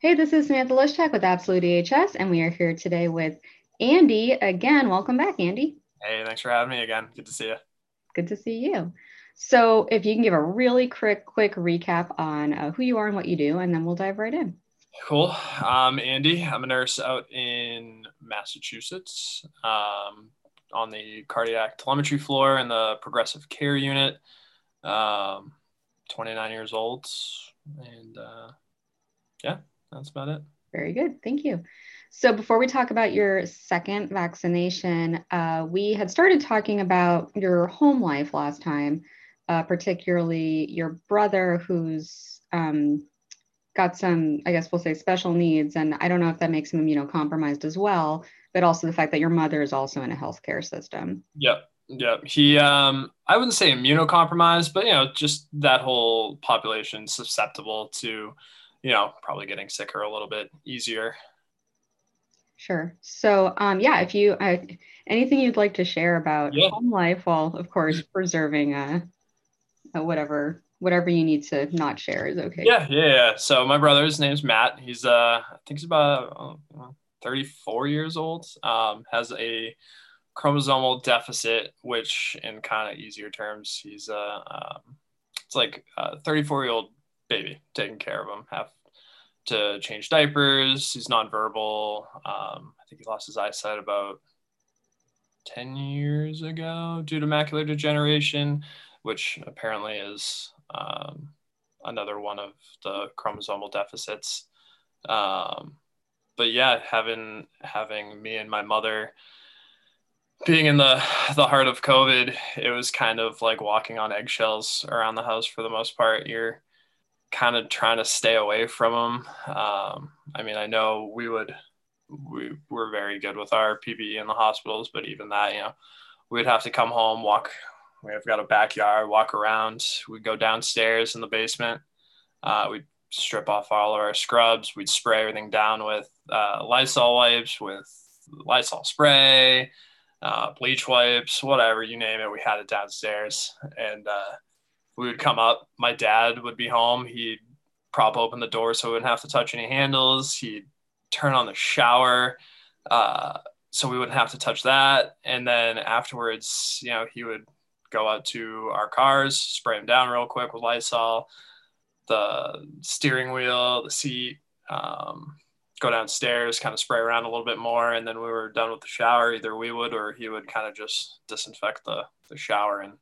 Hey, this is Samantha Lushtak with Absolute EHS, and we are here today with Andy again. Welcome back, Andy. Hey, thanks for having me again. Good to see you. Good to see you. So, if you can give a really quick, quick recap on uh, who you are and what you do, and then we'll dive right in. Cool. I'm Andy. I'm a nurse out in Massachusetts um, on the cardiac telemetry floor in the progressive care unit. Um, 29 years old, and uh, yeah, that's about it. Very good. Thank you. So, before we talk about your second vaccination, uh, we had started talking about your home life last time, uh, particularly your brother who's um, got some, I guess we'll say, special needs. And I don't know if that makes him immunocompromised as well, but also the fact that your mother is also in a healthcare system. Yep. Yep. He, um, I wouldn't say immunocompromised, but, you know, just that whole population susceptible to you know, probably getting sicker a little bit easier. Sure. So, um, yeah, if you uh, anything you'd like to share about yeah. home life, while of course preserving uh, uh, whatever whatever you need to not share is okay. Yeah, yeah, yeah. So my brother's name's Matt. He's uh, I think he's about uh, 34 years old. Um, has a chromosomal deficit, which in kind of easier terms, he's uh, um, it's like a 34 year old baby, taking care of him, have to change diapers. He's nonverbal. Um, I think he lost his eyesight about 10 years ago due to macular degeneration, which apparently is um, another one of the chromosomal deficits. Um, but yeah, having having me and my mother being in the the heart of COVID, it was kind of like walking on eggshells around the house for the most part. You're kind of trying to stay away from them. Um, I mean, I know we would, we were very good with our PPE in the hospitals, but even that, you know, we'd have to come home, walk. We've got a backyard, walk around. We'd go downstairs in the basement. Uh, we'd strip off all of our scrubs. We'd spray everything down with uh, Lysol wipes, with Lysol spray, uh, bleach wipes, whatever you name it. We had it downstairs, and uh, we would come up. My dad would be home. He'd prop open the door so we wouldn't have to touch any handles. He'd turn on the shower uh, so we wouldn't have to touch that. And then afterwards, you know, he would go out to our cars, spray them down real quick with Lysol, the steering wheel, the seat, um, go downstairs, kind of spray around a little bit more. And then we were done with the shower. Either we would or he would kind of just disinfect the, the shower and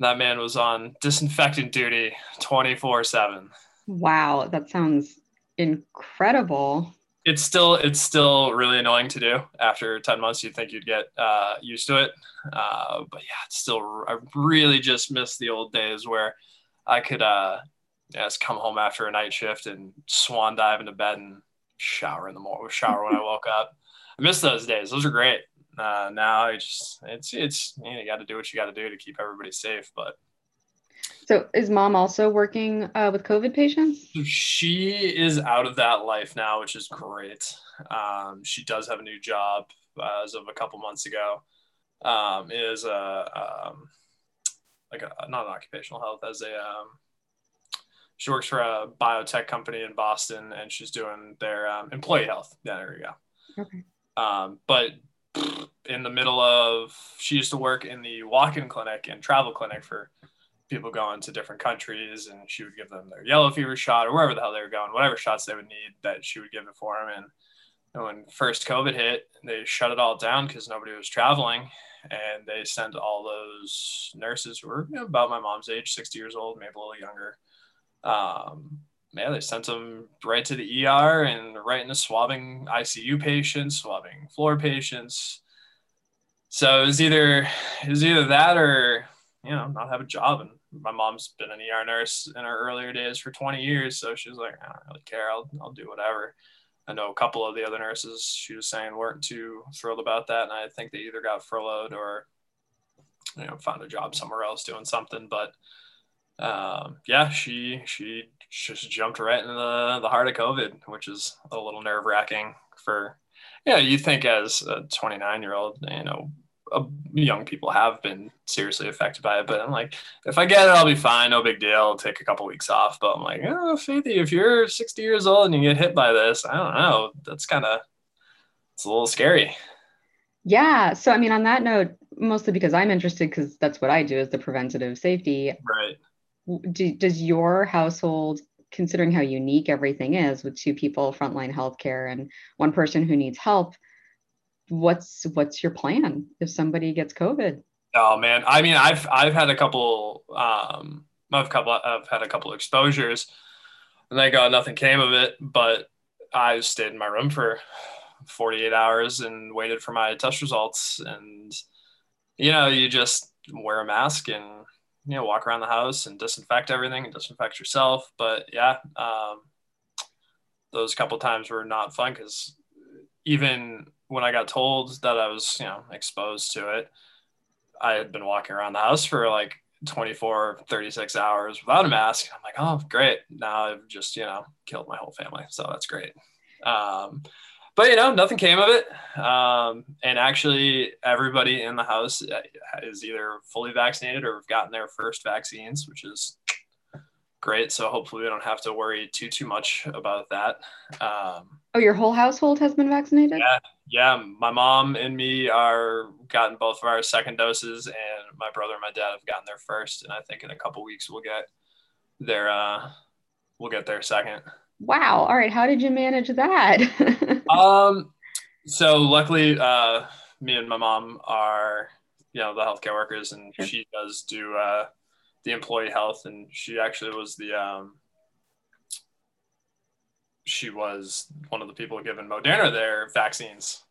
that man was on disinfectant duty 24 7 wow that sounds incredible. It's still it's still really annoying to do. After 10 months you'd think you'd get uh, used to it. Uh, but yeah it's still i really just miss the old days where i could uh just come home after a night shift and swan dive into bed and shower in the morning shower when i woke up. I miss those days. Those are great uh, now it's just it's it's you, know, you got to do what you got to do to keep everybody safe. But so is mom also working uh, with COVID patients? She is out of that life now, which is great. Um, she does have a new job uh, as of a couple months ago. Um, is a um, like a not an occupational health as a um, she works for a biotech company in Boston and she's doing their um, employee health. Yeah, there you go. Okay. Um, but in the middle of she used to work in the walk-in clinic and travel clinic for people going to different countries and she would give them their yellow fever shot or wherever the hell they were going whatever shots they would need that she would give it for them and, when first covid hit they shut it all down because nobody was traveling and they sent all those nurses who were about my mom's age 60 years old maybe a little younger um, yeah, they sent them right to the ER and right into swabbing ICU patients, swabbing floor patients. So it was either it was either that or you know not have a job. And my mom's been an ER nurse in her earlier days for 20 years, so she was like, I don't really care. I'll I'll do whatever. I know a couple of the other nurses she was saying weren't too thrilled about that, and I think they either got furloughed or you know found a job somewhere else doing something. But um, yeah, she she just jumped right into the, the heart of COVID, which is a little nerve wracking for, yeah, you think as a 29 year old, you know, uh, young people have been seriously affected by it. But I'm like, if I get it, I'll be fine. No big deal. I'll take a couple weeks off. But I'm like, oh, Faithy, if you're 60 years old and you get hit by this, I don't know. That's kind of, it's a little scary. Yeah. So, I mean, on that note, mostly because I'm interested, because that's what I do is the preventative safety. Right. Do, does your household, considering how unique everything is with two people, frontline healthcare, and one person who needs help, what's what's your plan if somebody gets COVID? Oh man, I mean, I've I've had a couple, um, I've couple, I've had a couple exposures, and thank God nothing came of it. But I stayed in my room for 48 hours and waited for my test results, and you know, you just wear a mask and you know walk around the house and disinfect everything and disinfect yourself. But yeah, um, those couple times were not fun because even when I got told that I was, you know, exposed to it, I had been walking around the house for like 24, 36 hours without a mask. I'm like, oh, great. Now I've just, you know, killed my whole family. So that's great. Um, but, you know, nothing came of it. Um, and actually, everybody in the house uh, is either fully vaccinated or have gotten their first vaccines, which is great. So hopefully we don't have to worry too, too much about that. Um, oh, your whole household has been vaccinated? Yeah yeah, my mom and me are gotten both of our second doses, and my brother and my dad have gotten their first, and I think in a couple weeks we'll get their uh, we'll get their second. Wow! All right, how did you manage that? um, so luckily, uh, me and my mom are you know the healthcare workers, and sure. she does do uh, the employee health, and she actually was the um, she was one of the people giving Moderna their vaccines,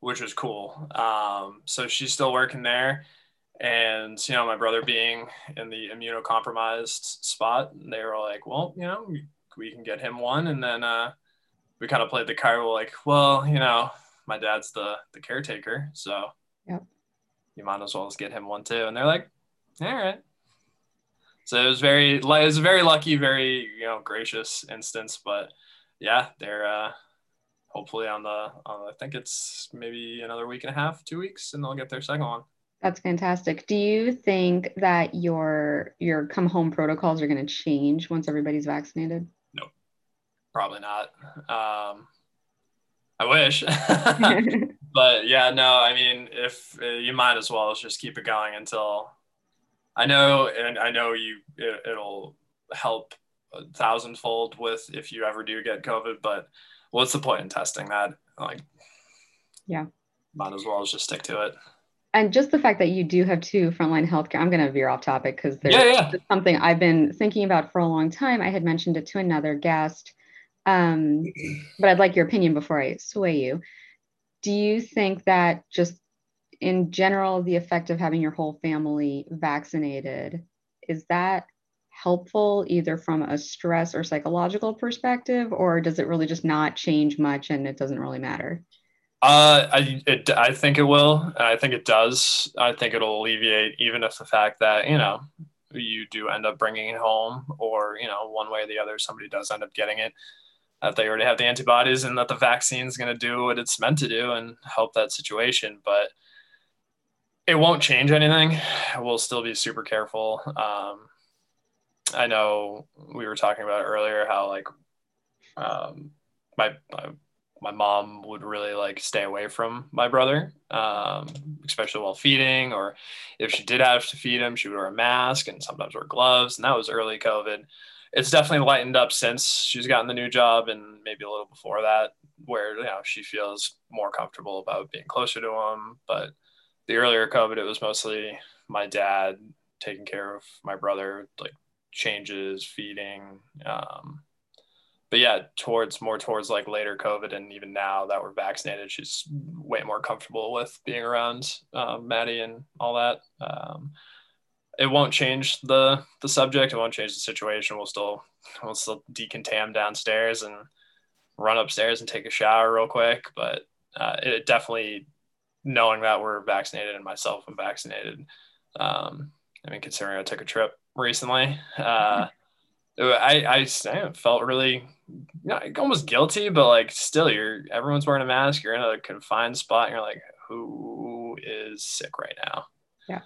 which was cool. Um, so she's still working there. And, you know, my brother being in the immunocompromised spot, they were like, well, you know, we, can get him one. And then uh, we kind of played the card. We're like, well, you know, my dad's the, the caretaker. So yep. you might as well just get him one too. And they're like, all right. So it was very, it was a very lucky, very, you know, gracious instance, but yeah, they're uh, hopefully on the, on, I think it's maybe another week and a half, two weeks, and they'll get their second one. That's fantastic. Do you think that your your come home protocols are going to change once everybody's vaccinated? No, probably not. Um, I wish, but yeah, no. I mean, if uh, you might as well just keep it going until I know, and I know you, it, it'll help a thousandfold with if you ever do get COVID. But what's the point in testing that? Like, yeah, might as well just stick to it. And just the fact that you do have two frontline healthcare, I'm going to veer off topic because there's yeah, yeah. something I've been thinking about for a long time. I had mentioned it to another guest, um, but I'd like your opinion before I sway you. Do you think that just in general, the effect of having your whole family vaccinated is that helpful either from a stress or psychological perspective or does it really just not change much and it doesn't really matter uh, I, it, I think it will. I think it does. I think it'll alleviate even if the fact that, you know, you do end up bringing it home or, you know, one way or the other, somebody does end up getting it, that they already have the antibodies and that the vaccine is going to do what it's meant to do and help that situation. But it won't change anything. We'll still be super careful. Um, I know we were talking about earlier how like um, my, my my mom would really like stay away from my brother, um, especially while feeding, or if she did have to feed him, she would wear a mask and sometimes wear gloves. And that was early COVID. It's definitely lightened up since she's gotten the new job and maybe a little before that, where you know she feels more comfortable about being closer to him. But the earlier COVID, it was mostly my dad taking care of my brother, like changes, feeding. Um, but yeah, towards more towards like later COVID and even now that we're vaccinated, she's way more comfortable with being around um, Maddie and all that. Um, it won't change the the subject. It won't change the situation. We'll still we'll still decontam downstairs and run upstairs and take a shower real quick. But uh, it definitely knowing that we're vaccinated and myself am vaccinated. Um, I mean, considering I took a trip recently. Uh, I, I, felt really you know, almost guilty, but like still, you're everyone's wearing a mask. You're in a confined spot. And you're like, who who is sick right now. Yeah.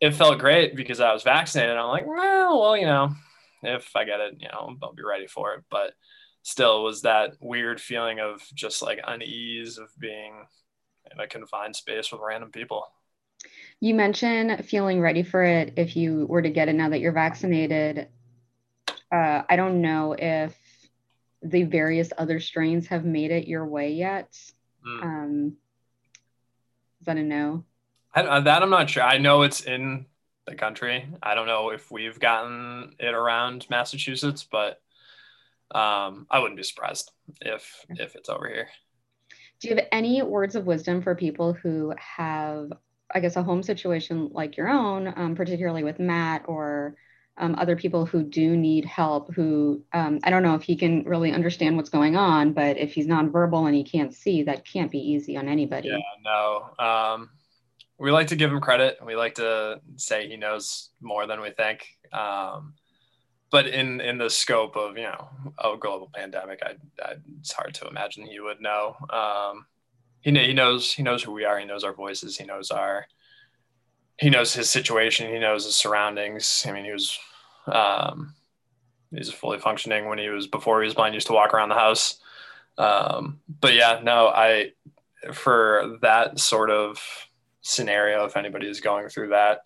It felt great because I was vaccinated. I'm like, well, well, you know, if I get it, you know, I'll be ready for it. But still was that weird feeling of just like unease of being in a confined space with random people. You mentioned feeling ready for it if you were to get it now that you're vaccinated. Uh, I don't know if the various other strains have made it your way yet. Mm. Um, is that a no? I, that I'm not sure. I know it's in the country. I don't know if we've gotten it around Massachusetts, but um, I wouldn't be surprised if if it's over here. Do you have any words of wisdom for people who have, I guess, a home situation like your own, um, particularly with Matt or um, other people who do need help? Who um, I don't know if he can really understand what's going on, but if he's nonverbal and he can't see, that can't be easy on anybody. Yeah, no. Um, we like to give him credit. We like to say he knows more than we think. Um, but in in the scope of you know a global pandemic, I, I it's hard to imagine he would know. He he knows he knows who we are. He knows our voices. He knows our he knows his situation. He knows his surroundings. I mean, he was um, he's fully functioning when he was before he was blind. He used to walk around the house. Um, but yeah, no, I for that sort of scenario, if anybody is going through that,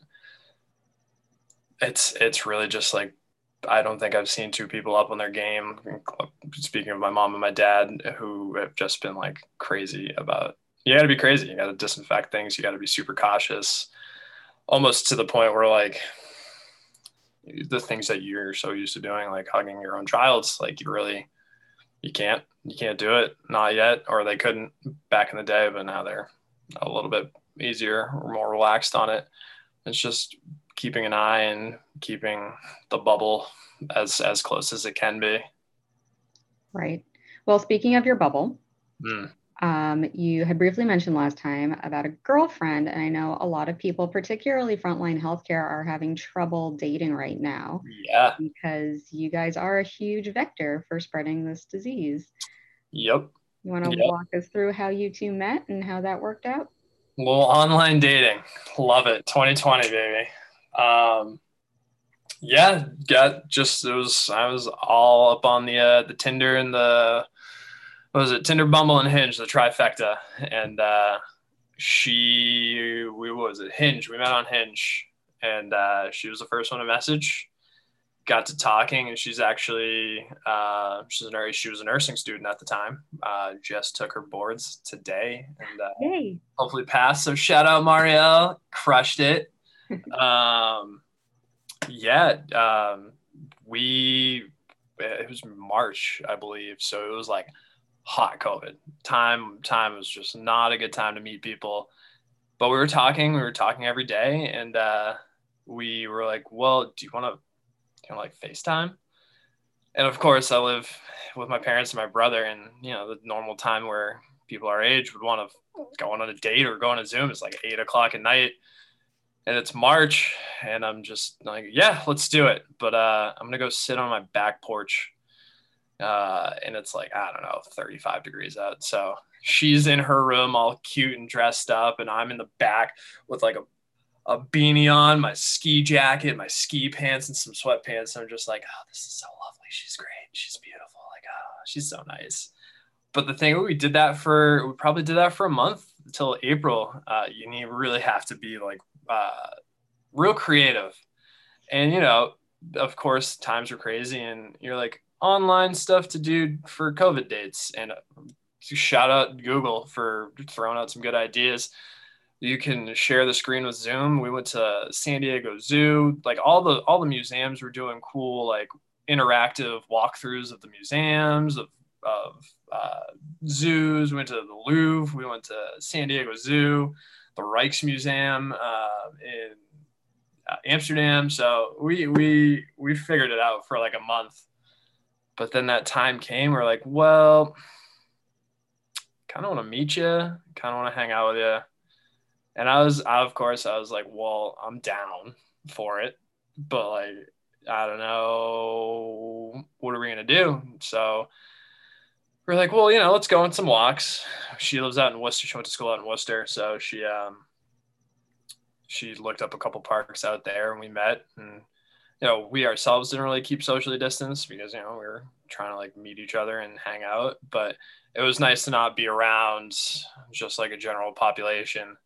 it's it's really just like I don't think I've seen two people up on their game. Speaking of my mom and my dad, who have just been like crazy about you got to be crazy. You got to disinfect things. You got to be super cautious, almost to the point where like the things that you're so used to doing, like hugging your own child's, like you really you can't you can't do it not yet, or they couldn't back in the day, but now they're a little bit easier or more relaxed on it. It's just keeping an eye and keeping the bubble as as close as it can be. Right. Well, speaking of your bubble, mm. um, you had briefly mentioned last time about a girlfriend, and I know a lot of people, particularly frontline healthcare, are having trouble dating right now. Yeah. Because you guys are a huge vector for spreading this disease. Yep. You want to yep. walk us through how you two met and how that worked out? Well, online dating, love it. 2020, baby um, yeah, got just it was I was all up on the uh, the Tinder and the what was it Tinder, Bumble, and Hinge, the trifecta, and uh, she we what was it Hinge? We met on Hinge, and uh, she was the first one to message. Got to talking, and she's actually uh, she's a she was a nursing student at the time. Uh, just took her boards today, and uh, hey. hopefully passed. So shout out Marielle, crushed it um, yeah, um, we it was March, I believe, so it was like hot COVID time. Time was just not a good time to meet people, but we were talking. We were talking every day, and uh, we were like, "Well, do you want to, you know, like FaceTime?" And of course, I live with my parents and my brother, and you know, the normal time where people our age would want to go on a date or go on a Zoom is like eight o'clock at night and it's March, and I'm just like, yeah, let's do it. But uh, I'm gonna go sit on my back porch, uh, and it's like I don't know, 35 degrees out. So she's in her room, all cute and dressed up, and I'm in the back with like a a beanie on, my ski jacket, my ski pants, and some sweatpants. I'm just like, oh, this is so lovely. She's great. She's beautiful. Like, oh, she's so nice. But the thing we did that for, we probably did that for a month until April. Uh, you need really have to be like uh, real creative. And, you know, of course, times were crazy and you're like online stuff to do for COVID dates. And shout out Google for throwing out some good ideas. You can share the screen with Zoom. We went to San Diego Zoo, like all the all the museums were doing cool like interactive walkthroughs of the museums of of uh, zoos. We went to the Louvre. We went to San Diego Zoo the Rijksmuseum uh, in uh, Amsterdam. So we we we figured it out for like a month. But then that time came. We're like, well, kind of want to meet you. Kind of want to hang out with you. And I was, of course, I was like, well, I'm down for it, but like, I don't know, what are we gonna do? So we're like, well, you know, let's go on some walks. She lives out in Worcester. She went to school out in Worcester, so she um, she looked up a couple parks out there and we met and you know we ourselves didn't really keep socially distanced because you know we were trying to like meet each other and hang out but it was nice to not be around just like a general population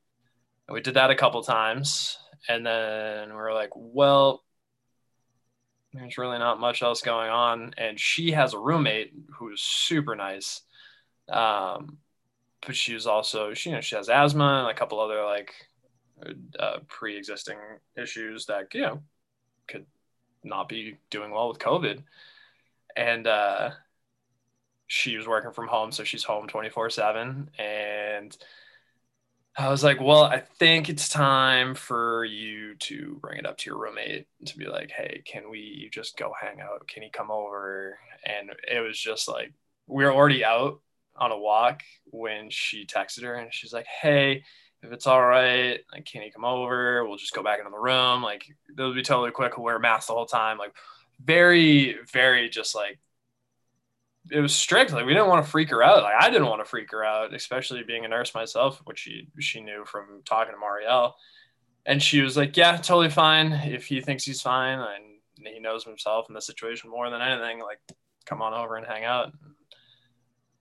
and we did that a couple times and then we are like well there's really not much else going on. And she has a roommate who's super nice. Um, but she was also she you know she has asthma and a couple other like uh, pre-existing issues that you know could not be doing well with covid. And uh, she was working from home so she's home 24 7 and I was like, well, I think it's time for you to bring it up to your roommate to be like, hey, can we just go hang out? Can he come over? And it was just like, we were already out on a walk when she texted her and she's like, hey, if it's all right, like, can he come over? We'll just go back into the room. Like, it'll be totally quick. We'll wear masks the whole time. Like, very, very just like it was strict. Like we didn't want to freak her out. Like I didn't want to freak her out, especially being a nurse myself, which she she knew from talking to Marielle. And she was like, "Yeah, totally fine. If he thinks he's fine and he knows himself in the situation more than anything, like come on over and hang out."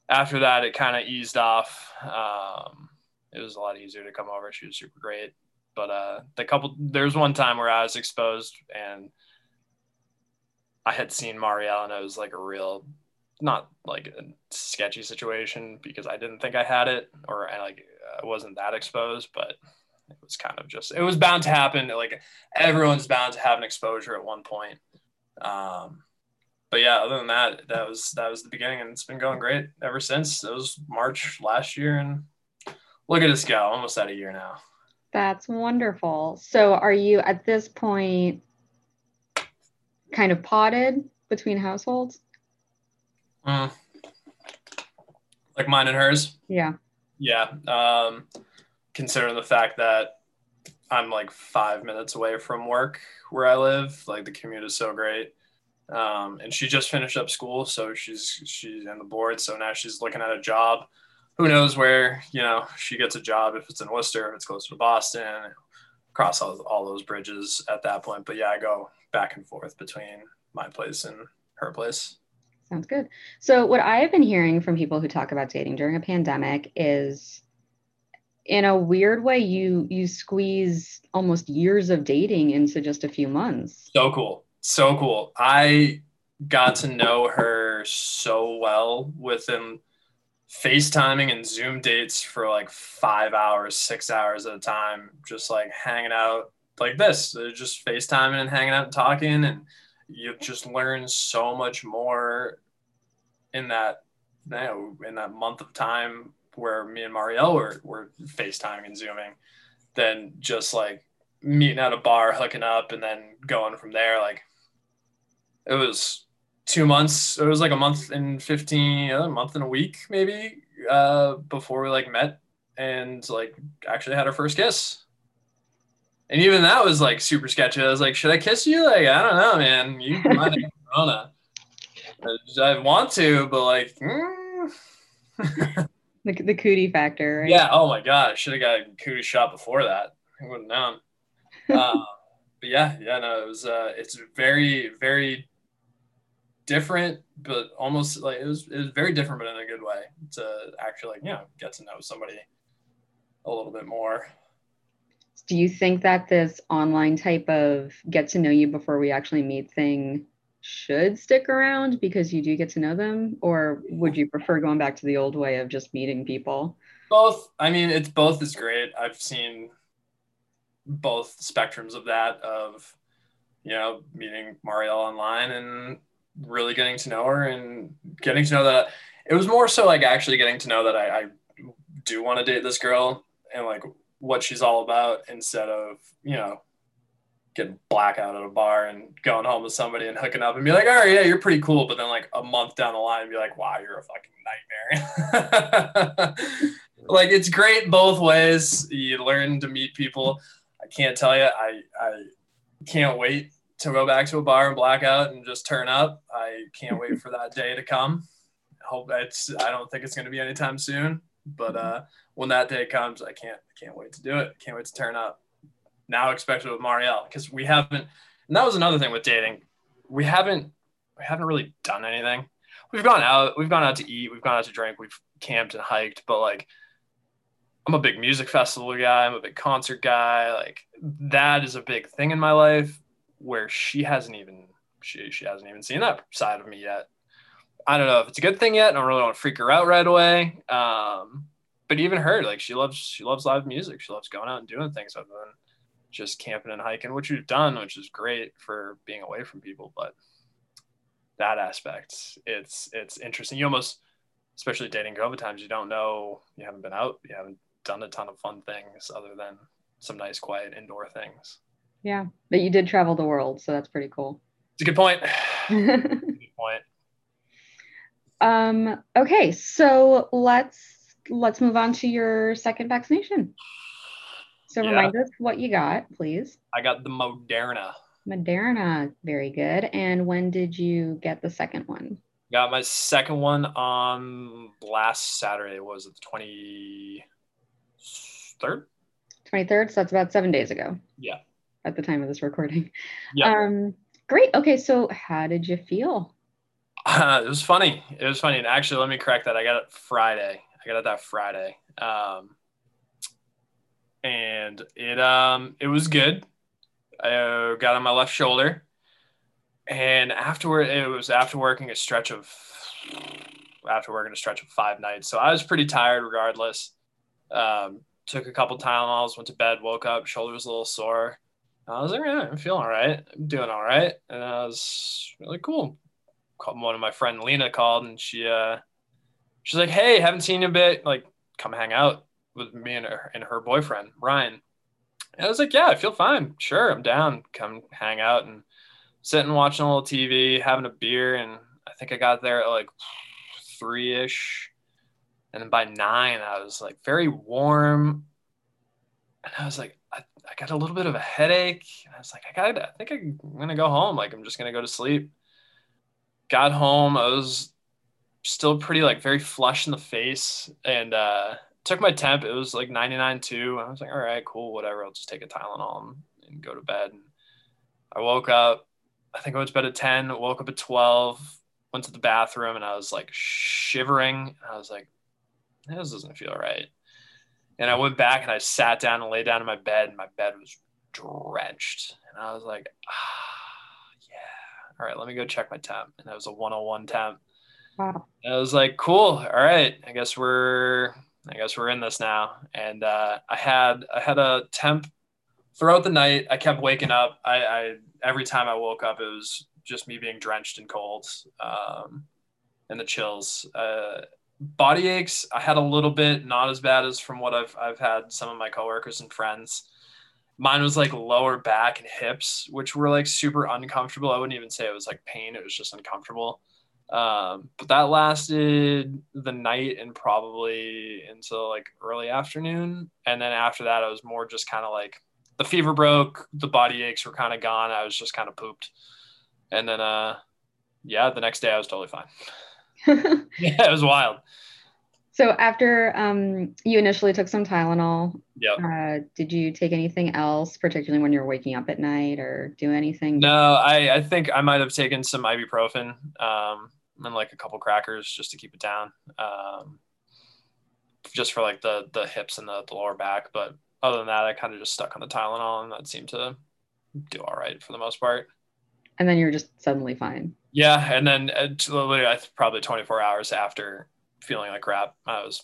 After that, it kind of eased off. Um, it was a lot easier to come over. She was super great. But uh, the couple, there's one time where I was exposed and I had seen Marielle and it was like a real not like a sketchy situation because I didn't think I had it or I like I wasn't that exposed, but it was kind of just it was bound to happen. Like everyone's bound to have an exposure at one point. Um, but yeah, other than that, that was that was the beginning, and it's been going great ever since. It was March last year, and look at us go, almost at a year now. That's wonderful. So, are you at this point kind of potted between households? Mm. Like mine and hers. Yeah. Yeah. Um, considering the fact that I'm like five minutes away from work where I live, like the commute is so great. Um, and she just finished up school, so she's she's in the board. So now she's looking at a job. Who knows where you know she gets a job if it's in Worcester, if it's closer to Boston, cross all, all those bridges at that point. But yeah, I go back and forth between my place and her place. Sounds good. So, what I have been hearing from people who talk about dating during a pandemic is in a weird way you you squeeze almost years of dating into just a few months. So cool. So cool. I got to know her so well within FaceTiming and Zoom dates for like 5 hours, 6 hours at a time just like hanging out like this, just FaceTiming and hanging out and talking and you just learn so much more in that you know in that month of time where me and Marielle were, were FaceTiming and Zooming than just like meeting at a bar, hooking up, and then going from there. Like it was two months. It was like a month and 15, a month and a week maybe uh, before we like met and like actually had our first kiss. And even that was like super sketchy. I was like, should I kiss you? Like, I don't know, man. You might have corona. I want to, but like, mm. the, the cootie factor. Right? Yeah. Oh my God. I should have got a cootie shot before that. I wouldn't known. uh, but yeah, yeah, no, it was, uh, it's very, very different, but almost like it was, it was very different, but in a good way to actually like, you know, get to know somebody a little bit more do you think that this online type of get to know you before we actually meet thing should stick around because you do get to know them? Or would you prefer going back to the old way of just meeting people? Both. I mean it's both is great. I've seen both spectrums of that of you know meeting marielle online and really getting to know her and getting to know that. It was more so like actually getting to know that i, I do want to date this girl and like what she's all about instead of you know getting blackout at a bar and going home with somebody and hooking up and be like, all right, yeah, you're pretty cool. But then like a month down the line, be like, wow, you're a fucking nightmare. like it's great both ways. You learn to meet people. I can't tell you, I I can't wait to go back to a bar and blackout and just turn up. I can't wait for that day to come. I hope it's I don't think it's gonna be anytime soon. But uh when that day comes, I can't can't wait to do it. Can't wait to turn up. now expect it with Marielle because we haven't. And that was another thing with dating. We haven't we haven't really done anything. We've gone out, we've gone out to eat, we've gone out to drink, we've camped and hiked, but like I'm a big music festival guy, I'm a big concert guy. Like that is a big thing in my life where she hasn't even she she hasn't even seen that side of me yet. I don't know if it's a good thing yet. I don't really want to freak her out right away. Um, but even her, like she loves she loves live music. She loves going out and doing things other than just camping and hiking, which we've done, which is great for being away from people. But that aspect, it's it's interesting. You almost, especially dating COVID times, you don't know. You haven't been out. You haven't done a ton of fun things other than some nice, quiet indoor things. Yeah, but you did travel the world, so that's pretty cool. It's a good point. good point. Um, okay, so let's let's move on to your second vaccination. So yeah. remind us what you got, please. I got the Moderna. Moderna, very good. And when did you get the second one? Got my second one on last Saturday. Was it the twenty third? Twenty third. So that's about seven days ago. Yeah. At the time of this recording. Yeah. Um, great. Okay, so how did you feel? Uh, it was funny. It was funny. And actually, let me correct that. I got it Friday. I got it that Friday. Um, and it um it was good. I uh, got on my left shoulder, and afterward it was after working a stretch of after working a stretch of five nights. So I was pretty tired regardless. Um, took a couple Tylenols, went to bed, woke up, shoulder was a little sore. I was like, yeah, I'm feeling all right. I'm doing all right. And I was really cool. One of my friend Lena called and she uh she's like, Hey, haven't seen you a bit. Like, come hang out with me and her and her boyfriend, Ryan. And I was like, Yeah, I feel fine. Sure, I'm down. Come hang out and sitting watching a little TV, having a beer, and I think I got there at like three ish. And then by nine, I was like very warm. And I was like, I, I got a little bit of a headache. And I was like, I got, I think I'm gonna go home. Like, I'm just gonna go to sleep. Got home. I was still pretty like very flush in the face, and uh, took my temp. It was like 99 too. I was like, all right, cool, whatever. I'll just take a Tylenol and, and go to bed. And I woke up. I think I went to bed at 10. Woke up at 12. Went to the bathroom, and I was like shivering. I was like, this doesn't feel right. And I went back and I sat down and lay down in my bed, and my bed was drenched. And I was like, ah. All right, let me go check my temp. And that was a 101 temp. Wow. And I was like, cool. All right. I guess we're I guess we're in this now. And uh, I had I had a temp throughout the night. I kept waking up. I, I every time I woke up, it was just me being drenched in cold um, and the chills. Uh, body aches, I had a little bit, not as bad as from what I've I've had some of my coworkers and friends. Mine was like lower back and hips, which were like super uncomfortable. I wouldn't even say it was like pain; it was just uncomfortable. Um, but that lasted the night and probably until like early afternoon. And then after that, I was more just kind of like the fever broke, the body aches were kind of gone. I was just kind of pooped. And then, uh, yeah, the next day I was totally fine. yeah, it was wild. So after um, you initially took some Tylenol, yep. Uh, did you take anything else, particularly when you're waking up at night, or do anything? No, I, I think I might have taken some ibuprofen um, and like a couple crackers just to keep it down, um, just for like the the hips and the, the lower back. But other than that, I kind of just stuck on the Tylenol, and that seemed to do all right for the most part. And then you're just suddenly fine. Yeah, and then uh, literally, probably 24 hours after feeling like crap, I was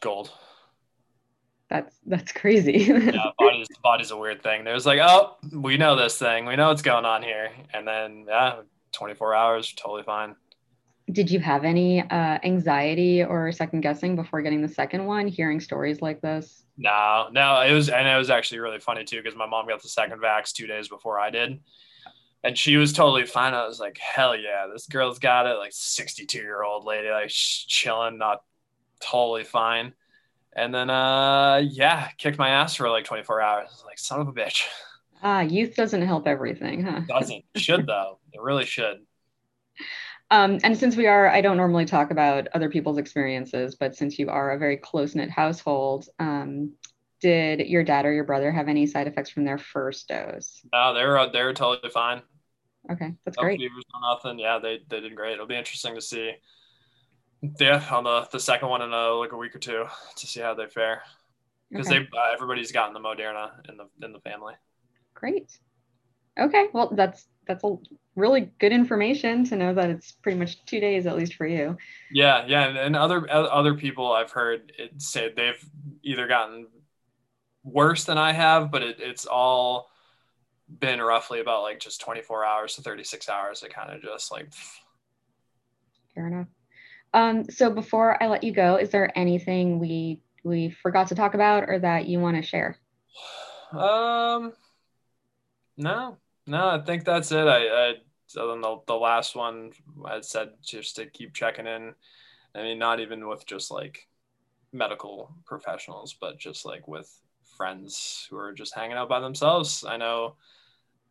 gold. That's that's crazy. yeah, body's body's a weird thing. There's like, oh, we know this thing, we know what's going on here, and then yeah, 24 hours, totally fine. Did you have any uh, anxiety or second guessing before getting the second one? Hearing stories like this? No, no. It was, and it was actually really funny too because my mom got the second vax two days before I did, and she was totally fine. I was like, hell yeah, this girl's got it. Like 62 year old lady, like chilling, not totally fine. And then, uh, yeah, kicked my ass for like 24 hours. Like, son of a bitch. Ah, youth doesn't help everything, huh? doesn't. Should though. It really should. Um, and since we are, I don't normally talk about other people's experiences, but since you are a very close knit household, um, did your dad or your brother have any side effects from their first dose? No, they're they're totally fine. Okay, that's no great. Fevers, no nothing. Yeah, they they did great. It'll be interesting to see. Yeah, on the the second one in a like a week or two to see how they fare because okay. they uh, everybody's gotten the Moderna in the in the family. Great. Okay, well that's that's a really good information to know that it's pretty much two days at least for you. Yeah, yeah, and, and other other people I've heard it say they've either gotten worse than I have, but it, it's all been roughly about like just 24 hours to 36 hours. It kind of just like. Fair enough. Um, so before I let you go, is there anything we we forgot to talk about or that you want to share? Um, no, no, I think that's it. I, I so then the, the last one I said just to keep checking in. I mean, not even with just like medical professionals, but just like with friends who are just hanging out by themselves. I know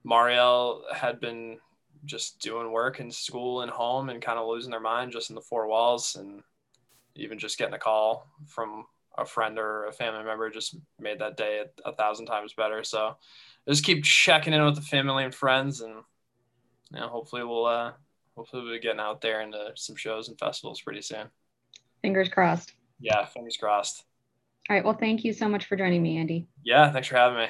Marielle had been just doing work in school and home and kind of losing their mind just in the four walls and even just getting a call from a friend or a family member just made that day a, a thousand times better. So just keep checking in with the family and friends and you know, hopefully we'll uh hopefully we'll be getting out there into some shows and festivals pretty soon. Fingers crossed. Yeah, fingers crossed. All right. Well, thank you so much for joining me, Andy. Yeah, thanks for having me.